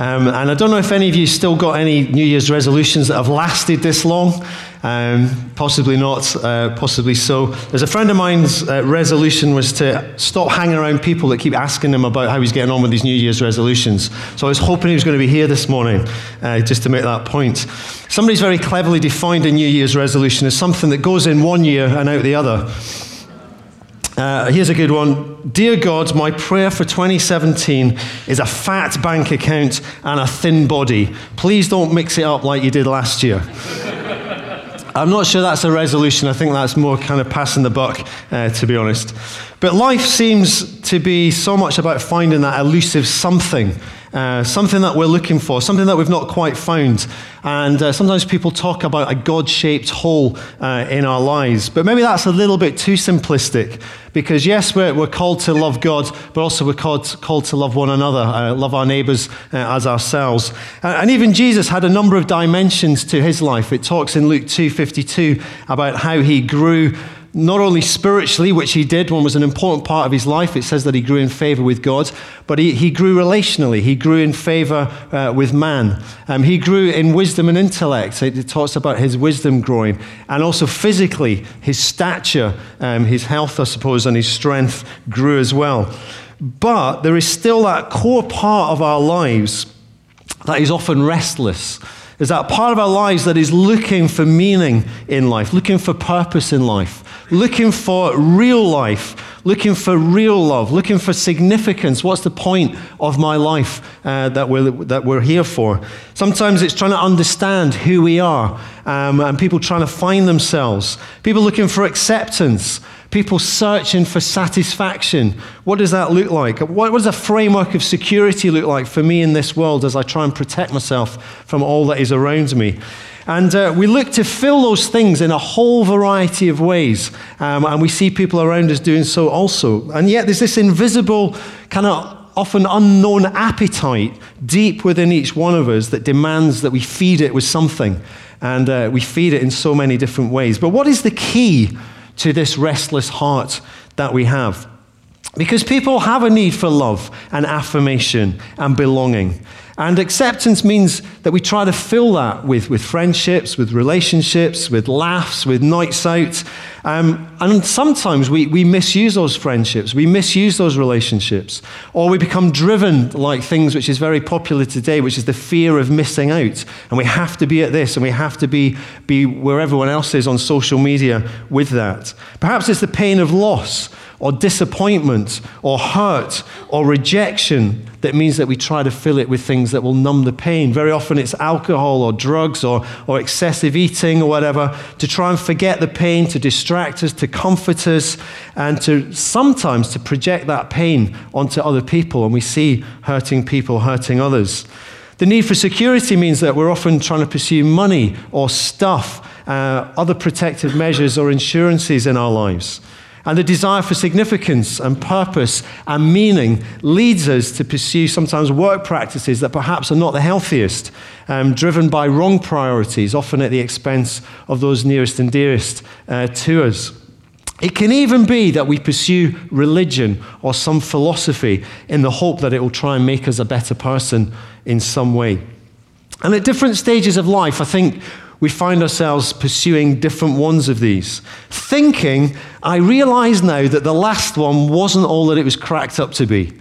Um, and I don't know if any of you still got any New Year's resolutions that have lasted this long. Um, possibly not, uh, possibly so. There's a friend of mine's uh, resolution was to stop hanging around people that keep asking him about how he's getting on with his New Year's resolutions. So I was hoping he was going to be here this morning uh, just to make that point. Somebody's very cleverly defined a New Year's resolution as something that goes in one year and out the other. Uh, here's a good one. Dear God, my prayer for 2017 is a fat bank account and a thin body. Please don't mix it up like you did last year. I'm not sure that's a resolution. I think that's more kind of passing the buck, uh, to be honest. But life seems to be so much about finding that elusive something uh, something that we're looking for, something that we've not quite found. And uh, sometimes people talk about a God shaped hole uh, in our lives. But maybe that's a little bit too simplistic because, yes, we're, we're called to love God, but also we're called, called to love one another, uh, love our neighbors uh, as ourselves. and even Jesus had a number of dimensions to his life. It talks in Luke 2:52 about how he grew not only spiritually, which he did, one was an important part of his life. It says that he grew in favor with God, but he, he grew relationally. He grew in favor uh, with man. Um, he grew in wisdom and intellect. It, it, talks about his wisdom growing. And also physically, his stature, um, his health, I suppose, and his strength grew as well. But there is still that core part of our lives that is often restless is that part of our lives that is looking for meaning in life, looking for purpose in life, looking for real life, looking for real love, looking for significance. What's the point of my life uh, that, we're, that we're here for? Sometimes it's trying to understand who we are, um, and people trying to find themselves, people looking for acceptance. People searching for satisfaction. What does that look like? What does a framework of security look like for me in this world as I try and protect myself from all that is around me? And uh, we look to fill those things in a whole variety of ways. Um, and we see people around us doing so also. And yet there's this invisible, kind of often unknown appetite deep within each one of us that demands that we feed it with something. And uh, we feed it in so many different ways. But what is the key to this restless heart that we have. Because people have a need for love and affirmation and belonging. And acceptance means that we try to fill that with, with friendships, with relationships, with laughs, with nights out. Um, and sometimes we, we misuse those friendships, we misuse those relationships, or we become driven like things which is very popular today, which is the fear of missing out. And we have to be at this, and we have to be, be where everyone else is on social media with that. Perhaps it's the pain of loss or disappointment or hurt or rejection that means that we try to fill it with things that will numb the pain. Very often it's alcohol or drugs or, or excessive eating or whatever to try and forget the pain, to distract us, to comfort us, and to sometimes to project that pain onto other people. And we see hurting people hurting others. The need for security means that we're often trying to pursue money or stuff, uh, other protective measures or insurances in our lives. And the desire for significance and purpose and meaning leads us to pursue sometimes work practices that perhaps are not the healthiest, um, driven by wrong priorities, often at the expense of those nearest and dearest uh, to us. It can even be that we pursue religion or some philosophy in the hope that it will try and make us a better person in some way. And at different stages of life, I think we find ourselves pursuing different ones of these. Thinking, I realize now that the last one wasn't all that it was cracked up to be.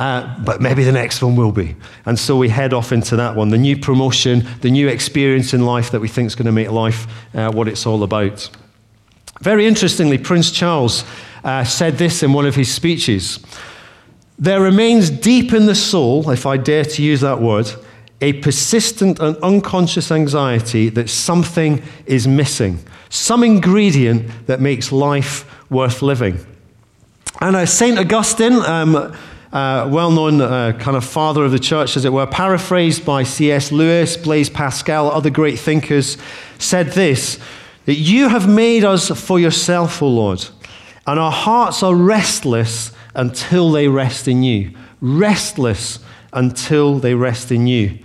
Uh, but maybe the next one will be. And so we head off into that one the new promotion, the new experience in life that we think is going to make life uh, what it's all about. Very interestingly, Prince Charles uh, said this in one of his speeches There remains deep in the soul, if I dare to use that word, a persistent and unconscious anxiety that something is missing, some ingredient that makes life worth living. And uh, St. Augustine, um, uh, well known uh, kind of father of the church, as it were, paraphrased by C.S. Lewis, Blaise Pascal, other great thinkers, said this that you have made us for yourself, O Lord, and our hearts are restless until they rest in you. Restless until they rest in you.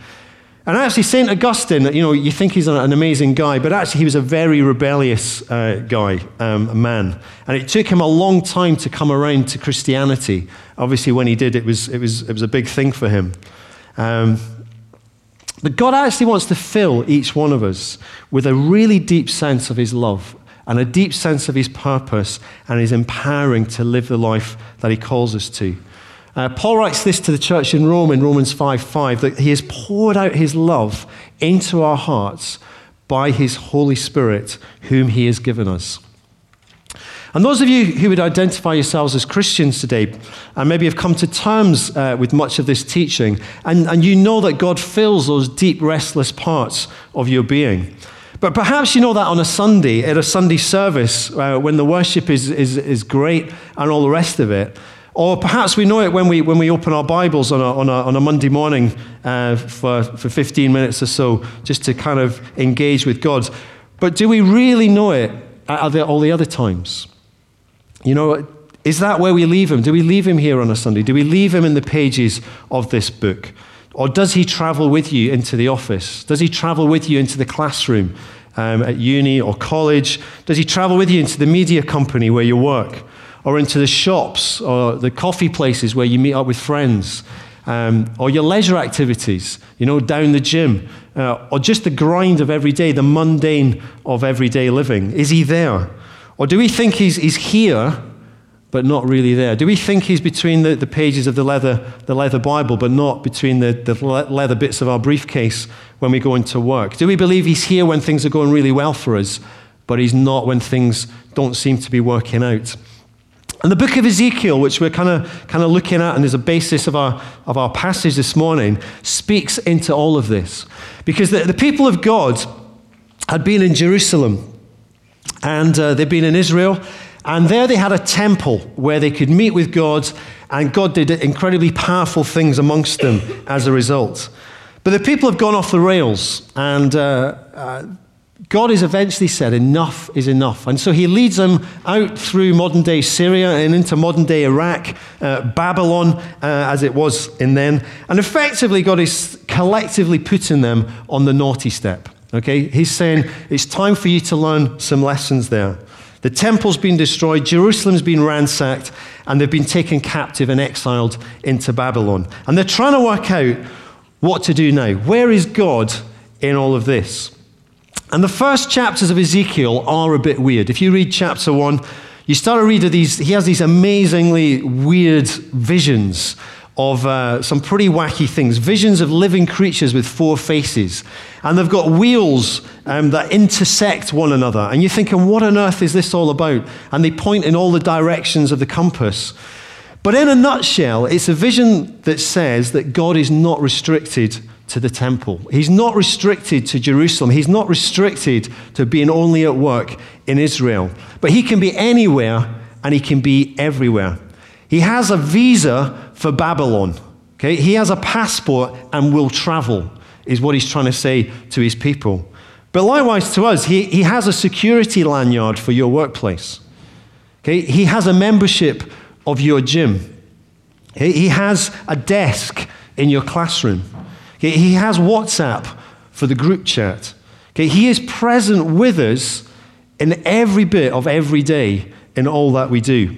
And actually, St. Augustine, you know, you think he's an amazing guy, but actually, he was a very rebellious uh, guy, um, a man. And it took him a long time to come around to Christianity. Obviously, when he did, it was, it was, it was a big thing for him. Um, But God actually wants to fill each one of us with a really deep sense of His love and a deep sense of His purpose and His empowering to live the life that He calls us to. Uh, Paul writes this to the church in Rome in Romans 5 5 that he has poured out his love into our hearts by his Holy Spirit, whom he has given us. And those of you who would identify yourselves as Christians today, and maybe have come to terms uh, with much of this teaching, and, and you know that God fills those deep, restless parts of your being. But perhaps you know that on a Sunday, at a Sunday service, uh, when the worship is, is, is great and all the rest of it. Or perhaps we know it when we, when we open our Bibles on a, on a, on a Monday morning uh, for, for 15 minutes or so, just to kind of engage with God. But do we really know it at all the other times? You know, is that where we leave him? Do we leave him here on a Sunday? Do we leave him in the pages of this book? Or does he travel with you into the office? Does he travel with you into the classroom um, at uni or college? Does he travel with you into the media company where you work? Or into the shops or the coffee places where you meet up with friends, um, or your leisure activities, you know, down the gym, uh, or just the grind of every day, the mundane of everyday living? Is he there? Or do we think he's, he's here, but not really there? Do we think he's between the, the pages of the leather, the leather Bible, but not between the, the leather bits of our briefcase when we go into work? Do we believe he's here when things are going really well for us, but he's not when things don't seem to be working out? And the book of Ezekiel, which we're kind of kind of looking at and is a basis of our, of our passage this morning, speaks into all of this. Because the, the people of God had been in Jerusalem and uh, they'd been in Israel, and there they had a temple where they could meet with God, and God did incredibly powerful things amongst them as a result. But the people have gone off the rails, and uh, uh, God has eventually said, enough is enough. And so he leads them out through modern day Syria and into modern day Iraq, uh, Babylon, uh, as it was in then. And effectively, God is collectively putting them on the naughty step. Okay? He's saying, it's time for you to learn some lessons there. The temple's been destroyed, Jerusalem's been ransacked, and they've been taken captive and exiled into Babylon. And they're trying to work out what to do now. Where is God in all of this? And the first chapters of Ezekiel are a bit weird. If you read chapter one, you start to read these, he has these amazingly weird visions of uh, some pretty wacky things visions of living creatures with four faces. And they've got wheels um, that intersect one another. And you're thinking, what on earth is this all about? And they point in all the directions of the compass. But in a nutshell, it's a vision that says that God is not restricted to the temple. He's not restricted to Jerusalem. He's not restricted to being only at work in Israel. But he can be anywhere and he can be everywhere. He has a visa for Babylon. Okay? He has a passport and will travel, is what he's trying to say to his people. But likewise to us, he, he has a security lanyard for your workplace. Okay? He has a membership of your gym. He has a desk in your classroom. He has WhatsApp for the group chat. Okay, he is present with us in every bit of every day in all that we do.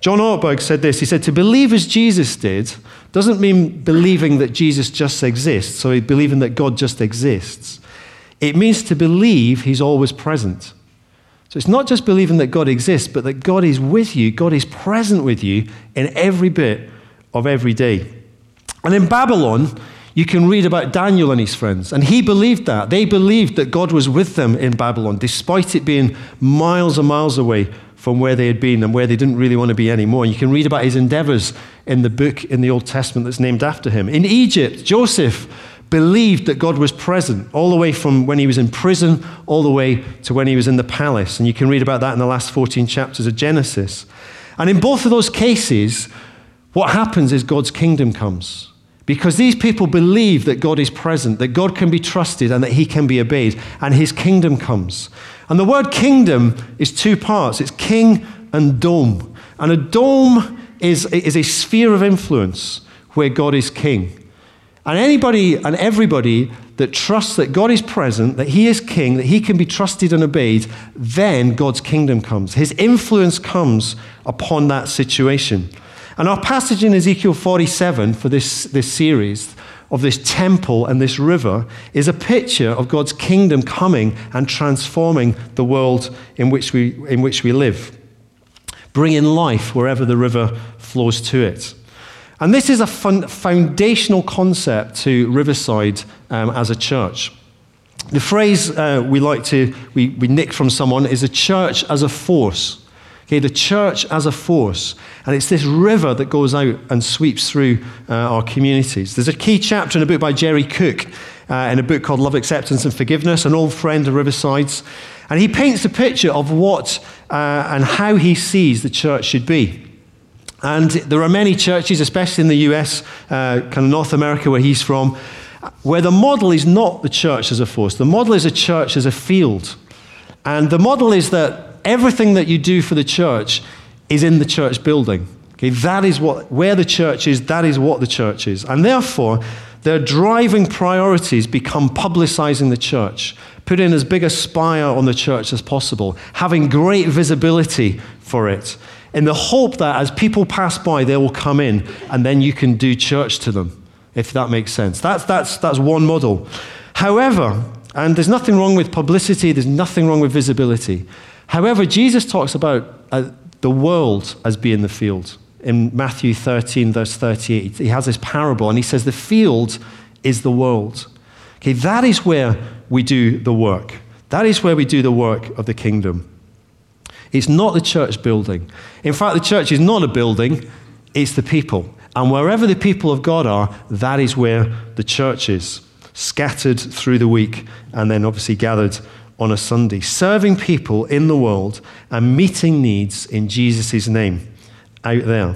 John Ortberg said this. He said, To believe as Jesus did doesn't mean believing that Jesus just exists, so believing that God just exists. It means to believe he's always present. So it's not just believing that God exists, but that God is with you, God is present with you in every bit of every day. And in Babylon, you can read about Daniel and his friends. And he believed that. They believed that God was with them in Babylon, despite it being miles and miles away from where they had been and where they didn't really want to be anymore. You can read about his endeavors in the book in the Old Testament that's named after him. In Egypt, Joseph believed that God was present all the way from when he was in prison all the way to when he was in the palace. And you can read about that in the last 14 chapters of Genesis. And in both of those cases, what happens is God's kingdom comes. Because these people believe that God is present, that God can be trusted, and that he can be obeyed, and his kingdom comes. And the word kingdom is two parts it's king and dome. And a dome is, is a sphere of influence where God is king. And anybody and everybody that trusts that God is present, that He is king, that He can be trusted and obeyed, then God's kingdom comes. His influence comes upon that situation. And our passage in Ezekiel 47 for this, this series of this temple and this river is a picture of God's kingdom coming and transforming the world in which we, in which we live, bringing life wherever the river flows to it. And this is a foundational concept to Riverside um, as a church. The phrase uh, we like to, we, we nick from someone is a church as a force. Okay, the church as a force. And it's this river that goes out and sweeps through uh, our communities. There's a key chapter in a book by Jerry Cook, uh, in a book called Love, Acceptance, and Forgiveness, an old friend of Riverside's. And he paints a picture of what uh, and how he sees the church should be. And there are many churches, especially in the US, uh, kind of North America, where he's from, where the model is not the church as a force. The model is a church as a field. And the model is that everything that you do for the church is in the church building. Okay, that is what, where the church is, that is what the church is. And therefore, their driving priorities become publicizing the church, putting as big a spire on the church as possible, having great visibility for it, in the hope that as people pass by, they will come in and then you can do church to them, if that makes sense. That's, that's, that's one model. However, and there's nothing wrong with publicity, there's nothing wrong with visibility. However, Jesus talks about uh, the world as being the field. In Matthew 13, verse 38, he has this parable and he says, The field is the world. Okay, that is where we do the work. That is where we do the work of the kingdom. It's not the church building. In fact, the church is not a building, it's the people. And wherever the people of God are, that is where the church is, scattered through the week and then obviously gathered on a Sunday, serving people in the world and meeting needs in Jesus' name out there.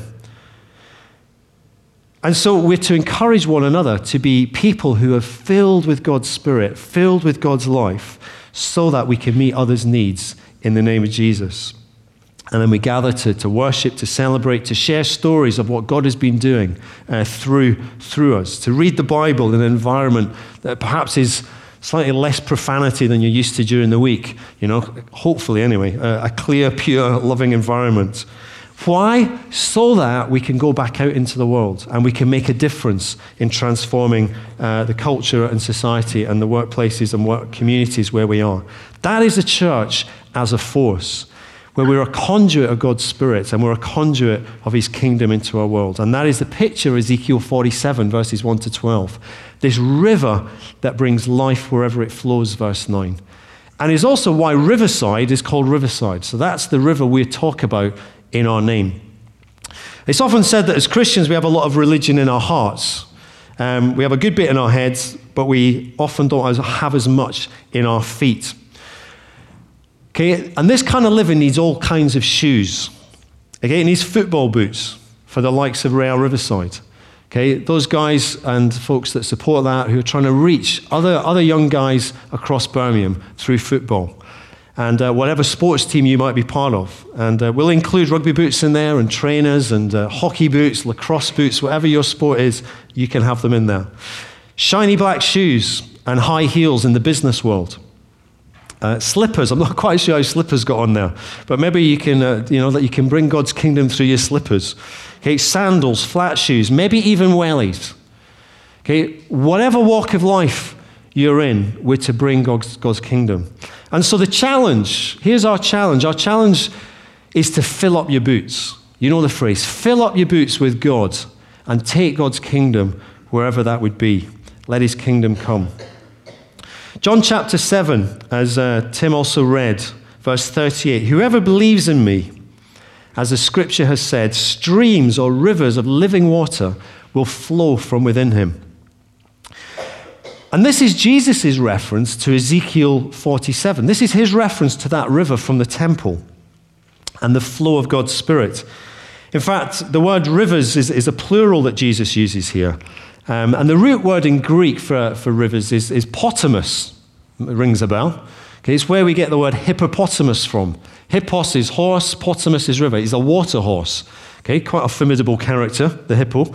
And so we're to encourage one another to be people who are filled with God's Spirit, filled with God's life, so that we can meet others' needs in the name of Jesus. And then we gather to, to worship, to celebrate, to share stories of what God has been doing uh, through, through us, to read the Bible in an environment that perhaps is slightly less profanity than you're used to during the week, you know, hopefully anyway, a, a clear, pure, loving environment. Why? So that we can go back out into the world and we can make a difference in transforming uh, the culture and society and the workplaces and work communities where we are. That is a church as a force, where we're a conduit of God's Spirit and we're a conduit of His kingdom into our world. And that is the picture of Ezekiel 47, verses 1 to 12 this river that brings life wherever it flows, verse 9. And is also why Riverside is called Riverside. So that's the river we talk about in our name. It's often said that as Christians we have a lot of religion in our hearts. Um, we have a good bit in our heads, but we often don't have as much in our feet. Okay, and this kind of living needs all kinds of shoes. Okay, it needs football boots for the likes of Real Riverside. Okay, those guys and folks that support that who are trying to reach other, other young guys across Birmingham through football and uh, whatever sports team you might be part of. And uh, we'll include rugby boots in there and trainers and uh, hockey boots, lacrosse boots, whatever your sport is, you can have them in there. Shiny black shoes and high heels in the business world. Uh, slippers, I'm not quite sure how slippers got on there, but maybe you can, uh, you know, that you can bring God's kingdom through your slippers. Okay, sandals, flat shoes, maybe even wellies. Okay, whatever walk of life you're in, we're to bring God's, God's kingdom. And so the challenge, here's our challenge. Our challenge is to fill up your boots. You know the phrase, fill up your boots with God and take God's kingdom wherever that would be. Let his kingdom come. John chapter 7, as uh, Tim also read, verse 38 Whoever believes in me, as the scripture has said, streams or rivers of living water will flow from within him. And this is Jesus' reference to Ezekiel 47. This is his reference to that river from the temple and the flow of God's Spirit. In fact, the word rivers is, is a plural that Jesus uses here. Um, and the root word in Greek for, for rivers is, is potamus. It rings a bell. Okay, it's where we get the word hippopotamus from. Hippos is horse, potamus is river. He's a water horse. Okay, quite a formidable character, the hippo.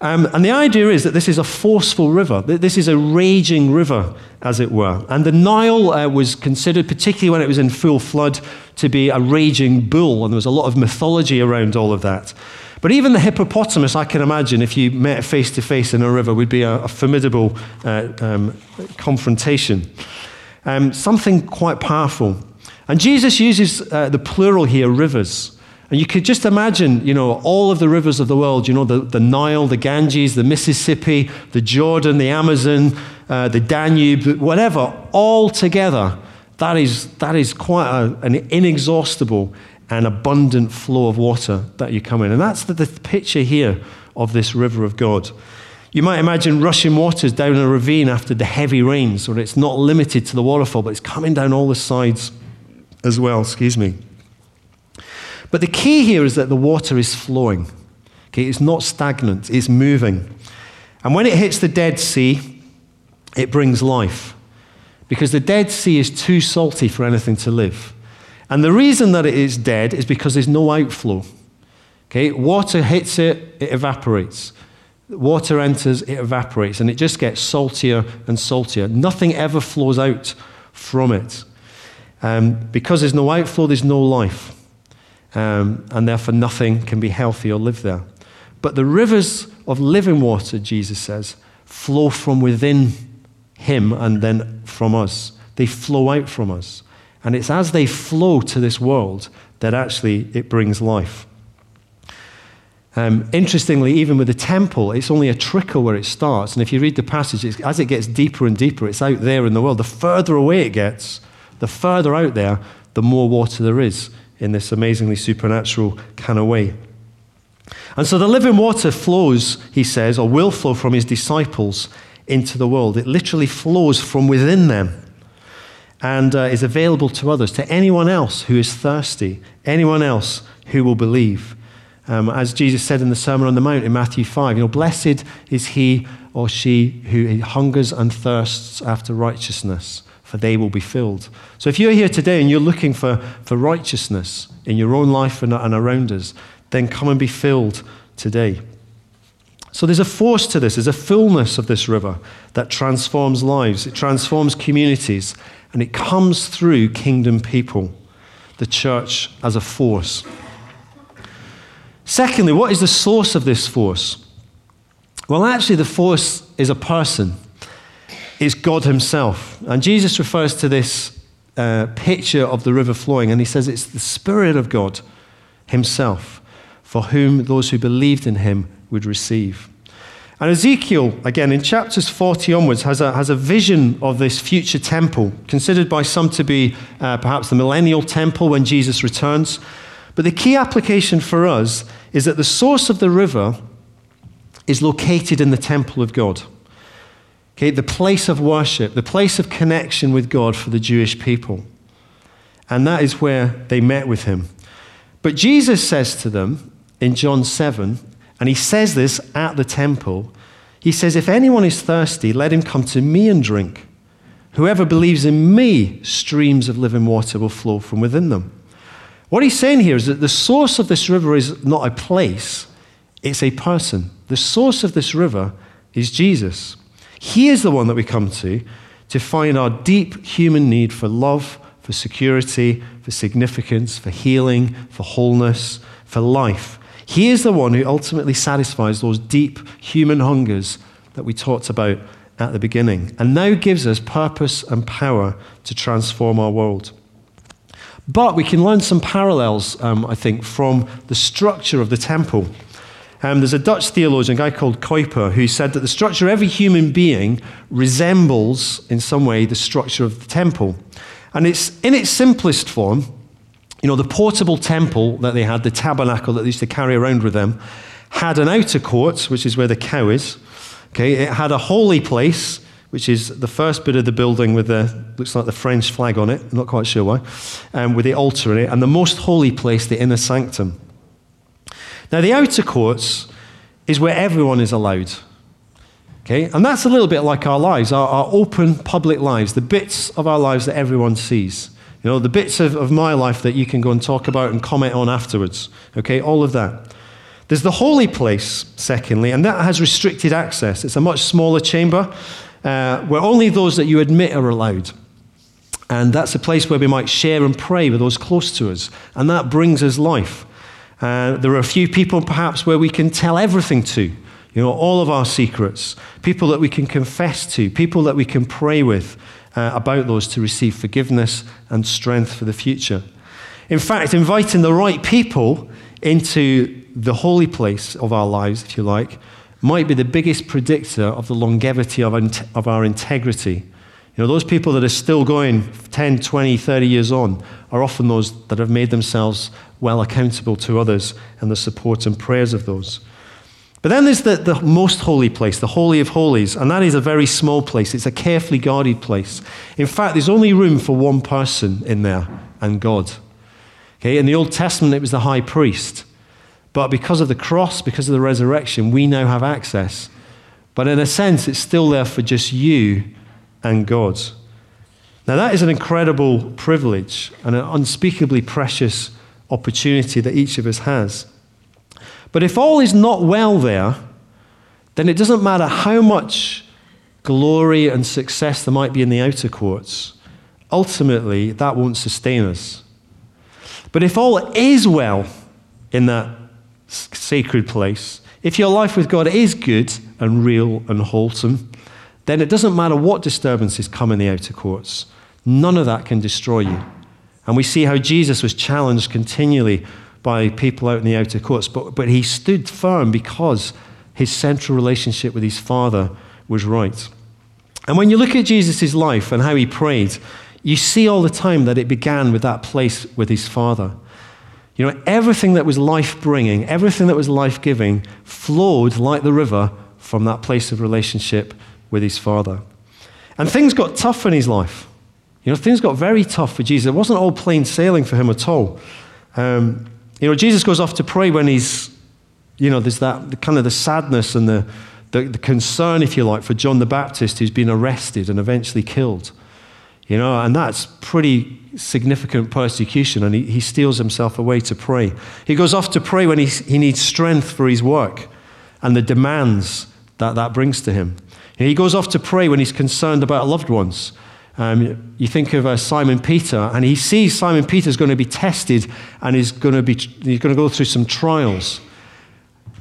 Um, and the idea is that this is a forceful river. This is a raging river, as it were. And the Nile uh, was considered, particularly when it was in full flood, to be a raging bull. And there was a lot of mythology around all of that. But even the hippopotamus, I can imagine, if you met face to face in a river, would be a, a formidable uh, um, confrontation. Um, something quite powerful. And Jesus uses uh, the plural here, rivers. And you could just imagine, you know, all of the rivers of the world, you know, the, the Nile, the Ganges, the Mississippi, the Jordan, the Amazon, uh, the Danube, whatever, all together. That is, that is quite a, an inexhaustible and abundant flow of water that you come in. And that's the, the picture here of this river of God. You might imagine rushing waters down a ravine after the heavy rains, or it's not limited to the waterfall, but it's coming down all the sides as well. Excuse me. But the key here is that the water is flowing. Okay, it's not stagnant, it's moving. And when it hits the Dead Sea, it brings life. Because the Dead Sea is too salty for anything to live. And the reason that it is dead is because there's no outflow. Okay, water hits it, it evaporates. Water enters, it evaporates, and it just gets saltier and saltier. Nothing ever flows out from it. Um, because there's no outflow, there's no life. Um, and therefore, nothing can be healthy or live there. But the rivers of living water, Jesus says, flow from within him and then from us. They flow out from us. And it's as they flow to this world that actually it brings life. Um, interestingly, even with the temple, it's only a trickle where it starts. And if you read the passage, as it gets deeper and deeper, it's out there in the world. The further away it gets, the further out there, the more water there is in this amazingly supernatural kind of way. And so the living water flows, he says, or will flow from his disciples into the world. It literally flows from within them and uh, is available to others, to anyone else who is thirsty, anyone else who will believe. Um, as Jesus said in the Sermon on the Mount in Matthew 5, you know, blessed is he or she who hungers and thirsts after righteousness, for they will be filled. So if you're here today and you're looking for, for righteousness in your own life and, and around us, then come and be filled today. So there's a force to this, there's a fullness of this river that transforms lives, it transforms communities, and it comes through kingdom people, the church as a force. Secondly, what is the source of this force? Well, actually, the force is a person. It's God Himself. And Jesus refers to this uh, picture of the river flowing, and He says it's the Spirit of God Himself, for whom those who believed in Him would receive. And Ezekiel, again, in chapters 40 onwards, has a, has a vision of this future temple, considered by some to be uh, perhaps the millennial temple when Jesus returns. But the key application for us is that the source of the river is located in the temple of God. Okay, the place of worship, the place of connection with God for the Jewish people. And that is where they met with him. But Jesus says to them in John 7 and he says this at the temple. He says, If anyone is thirsty, let him come to me and drink. Whoever believes in me, streams of living water will flow from within them. What he's saying here is that the source of this river is not a place, it's a person. The source of this river is Jesus. He is the one that we come to to find our deep human need for love, for security, for significance, for healing, for wholeness, for life. He is the one who ultimately satisfies those deep human hungers that we talked about at the beginning, and now gives us purpose and power to transform our world. But we can learn some parallels, um, I think, from the structure of the temple. Um, there's a Dutch theologian, a guy called Kuyper, who said that the structure of every human being resembles, in some way, the structure of the temple. And it's in its simplest form, you know, the portable temple that they had, the tabernacle that they used to carry around with them, had an outer court, which is where the cow is. Okay, it had a holy place, which is the first bit of the building with the looks like the French flag on it. I'm not quite sure why, um, with the altar in it, and the most holy place, the inner sanctum. Now, the outer courts is where everyone is allowed. Okay, and that's a little bit like our lives, our, our open public lives, the bits of our lives that everyone sees. You know, the bits of, of my life that you can go and talk about and comment on afterwards. Okay, all of that. There's the holy place, secondly, and that has restricted access. It's a much smaller chamber uh, where only those that you admit are allowed. And that's a place where we might share and pray with those close to us. And that brings us life. Uh, there are a few people perhaps where we can tell everything to, you know, all of our secrets, people that we can confess to, people that we can pray with uh, about those to receive forgiveness and strength for the future. In fact, inviting the right people into the holy place of our lives, if you like, might be the biggest predictor of the longevity of, of our integrity. You know, those people that are still going 10, 20, 30 years on are often those that have made themselves well accountable to others and the support and prayers of those. But then there's the, the most holy place, the Holy of Holies, and that is a very small place. It's a carefully guarded place. In fact, there's only room for one person in there, and God. Okay, in the Old Testament, it was the high priest. But because of the cross, because of the resurrection, we now have access. But in a sense, it's still there for just you and God. Now, that is an incredible privilege and an unspeakably precious opportunity that each of us has. But if all is not well there, then it doesn't matter how much glory and success there might be in the outer courts. Ultimately, that won't sustain us. But if all is well in that sacred place, if your life with God is good and real and wholesome, then it doesn't matter what disturbances come in the outer courts. None of that can destroy you. And we see how Jesus was challenged continually by people out in the outer courts. But, but he stood firm because his central relationship with his Father was right. And when you look at Jesus' life and how he prayed, you see all the time that it began with that place with his Father. You know, everything that was life bringing, everything that was life giving, flowed like the river from that place of relationship with his Father. And things got tough in his life. You know, things got very tough for Jesus. It wasn't all plain sailing for him at all. Um, you know, Jesus goes off to pray when he's, you know, there's that kind of the sadness and the, the, the concern, if you like, for John the Baptist who's been arrested and eventually killed. You know, and that's pretty significant persecution, and he, he steals himself away to pray. He goes off to pray when he, he needs strength for his work and the demands that that brings to him. He goes off to pray when he's concerned about loved ones um, you think of uh, Simon Peter, and he sees Simon Peter is going to be tested and he's going to, be, he's going to go through some trials.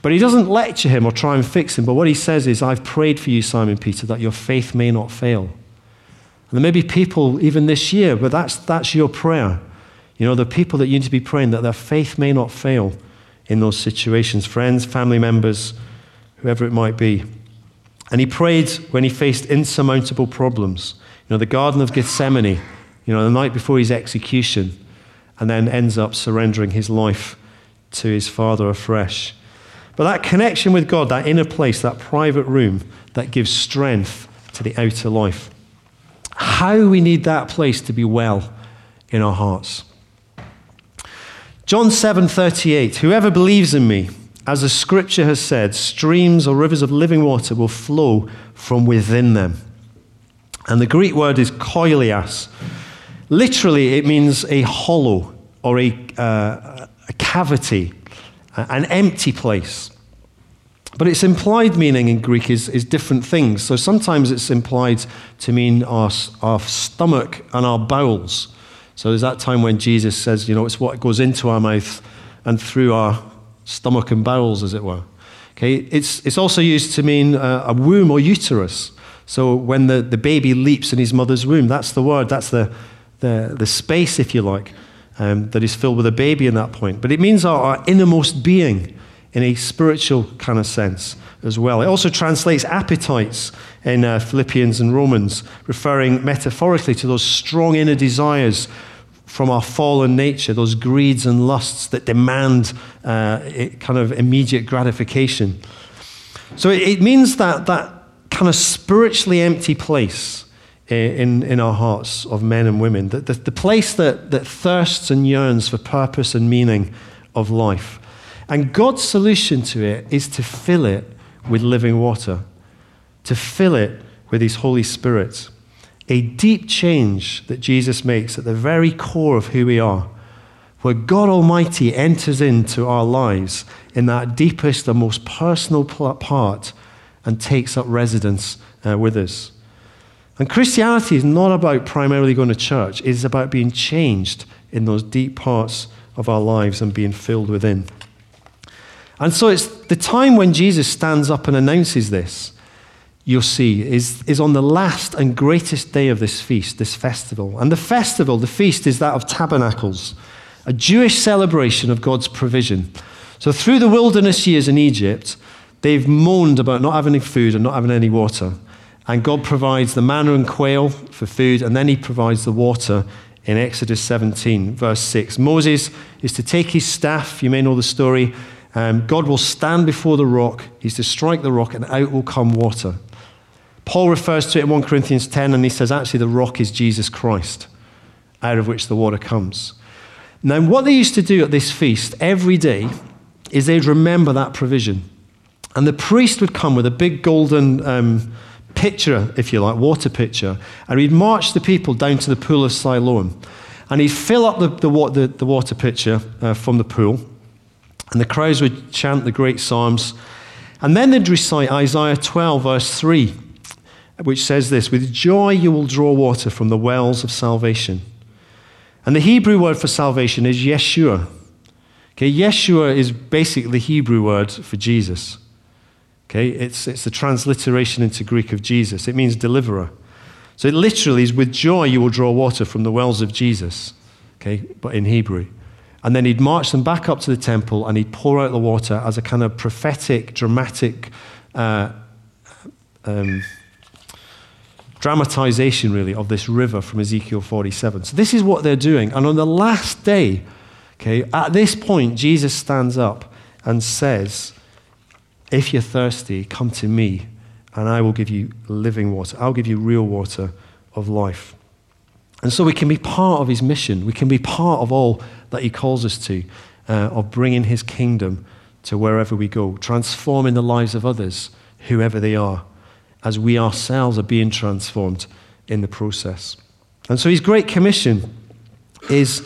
But he doesn't lecture him or try and fix him. But what he says is, I've prayed for you, Simon Peter, that your faith may not fail. And there may be people even this year, but that's, that's your prayer. You know, the people that you need to be praying that their faith may not fail in those situations friends, family members, whoever it might be. And he prayed when he faced insurmountable problems. You know, the Garden of Gethsemane, you know, the night before his execution, and then ends up surrendering his life to his Father afresh. But that connection with God, that inner place, that private room, that gives strength to the outer life. How we need that place to be well in our hearts. John 7:38 Whoever believes in me as the scripture has said streams or rivers of living water will flow from within them. And the Greek word is koilias. Literally, it means a hollow or a, uh, a cavity, an empty place. But its implied meaning in Greek is, is different things. So sometimes it's implied to mean our, our stomach and our bowels. So there's that time when Jesus says, you know, it's what goes into our mouth and through our stomach and bowels, as it were. Okay, it's, it's also used to mean uh, a womb or uterus. So when the, the baby leaps in his mother's womb, that's the word, that's the, the, the space, if you like, um, that is filled with a baby in that point. But it means our, our innermost being in a spiritual kind of sense as well. It also translates appetites in uh, Philippians and Romans, referring metaphorically to those strong inner desires from our fallen nature, those greeds and lusts that demand uh, kind of immediate gratification. So it, it means that, that kind of spiritually empty place in, in our hearts of men and women, the, the, the place that, that thirsts and yearns for purpose and meaning of life. And God's solution to it is to fill it with living water, to fill it with His Holy Spirit. A deep change that Jesus makes at the very core of who we are, where God Almighty enters into our lives in that deepest and most personal part and takes up residence uh, with us. And Christianity is not about primarily going to church, it is about being changed in those deep parts of our lives and being filled within. And so it's the time when Jesus stands up and announces this, you'll see, is, is on the last and greatest day of this feast, this festival. And the festival, the feast, is that of tabernacles, a Jewish celebration of God's provision. So through the wilderness years in Egypt, they've moaned about not having any food and not having any water. And God provides the manna and quail for food, and then He provides the water in Exodus 17, verse 6. Moses is to take his staff, you may know the story. Um, God will stand before the rock, He's to strike the rock, and out will come water. Paul refers to it in 1 Corinthians 10, and he says, actually, the rock is Jesus Christ, out of which the water comes. Now, what they used to do at this feast every day is they'd remember that provision. And the priest would come with a big golden um, pitcher, if you like, water pitcher, and he'd march the people down to the pool of Siloam. And he'd fill up the, the, the, the water pitcher uh, from the pool, and the crowds would chant the great psalms. And then they'd recite Isaiah 12, verse 3, which says this With joy you will draw water from the wells of salvation. And the Hebrew word for salvation is Yeshua. Okay, Yeshua is basically the Hebrew word for Jesus. Okay, it's, it's the transliteration into Greek of Jesus. It means deliverer. So it literally is with joy you will draw water from the wells of Jesus. Okay, but in Hebrew. And then he'd march them back up to the temple and he'd pour out the water as a kind of prophetic, dramatic uh, um, dramatization, really, of this river from Ezekiel 47. So this is what they're doing. And on the last day, okay, at this point, Jesus stands up and says, if you're thirsty, come to me, and I will give you living water. I'll give you real water of life. And so we can be part of his mission. We can be part of all that he calls us to, uh, of bringing his kingdom to wherever we go, transforming the lives of others, whoever they are, as we ourselves are being transformed in the process. And so his great commission is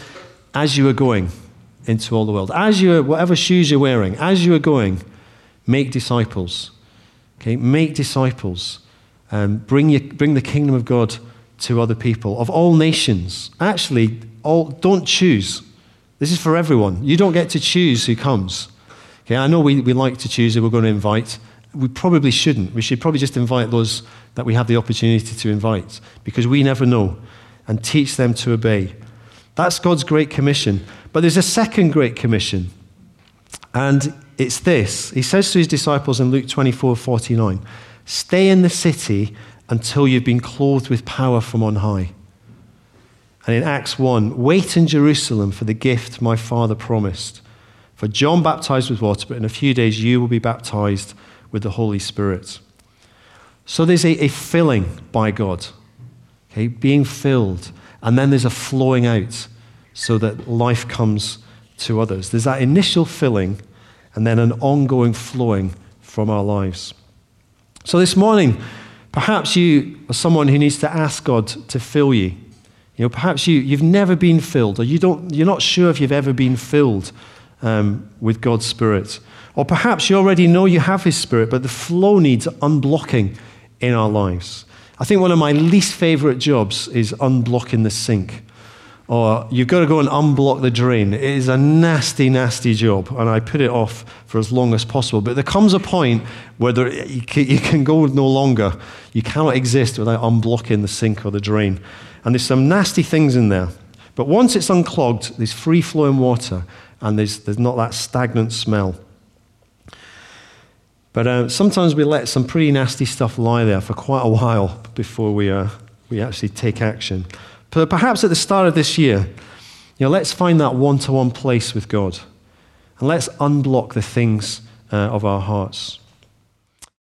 as you are going into all the world, as you are, whatever shoes you're wearing, as you are going, Make disciples. Okay, make disciples. Um, bring, your, bring the kingdom of God to other people of all nations. Actually, all, don't choose. This is for everyone. You don't get to choose who comes. Okay, I know we, we like to choose who we're going to invite. We probably shouldn't. We should probably just invite those that we have the opportunity to invite because we never know and teach them to obey. That's God's great commission. But there's a second great commission. And it's this. He says to his disciples in Luke 24 49, Stay in the city until you've been clothed with power from on high. And in Acts 1, wait in Jerusalem for the gift my Father promised. For John baptized with water, but in a few days you will be baptized with the Holy Spirit. So there's a, a filling by God, okay, being filled, and then there's a flowing out so that life comes to others. There's that initial filling and then an ongoing flowing from our lives. So this morning, perhaps you are someone who needs to ask God to fill you. You know, perhaps you, you've never been filled, or you don't, you're not sure if you've ever been filled um, with God's Spirit. Or perhaps you already know you have His Spirit, but the flow needs unblocking in our lives. I think one of my least favorite jobs is unblocking the sink or you've got to go and unblock the drain. It is a nasty, nasty job, and I put it off for as long as possible. But there comes a point where there, you, can, you can go no longer. You cannot exist without unblocking the sink or the drain. And there's some nasty things in there. But once it's unclogged, there's free flowing water, and there's, there's not that stagnant smell. But uh, sometimes we let some pretty nasty stuff lie there for quite a while before we, uh, we actually take action. But perhaps at the start of this year, you know, let's find that one to one place with God. And let's unblock the things uh, of our hearts.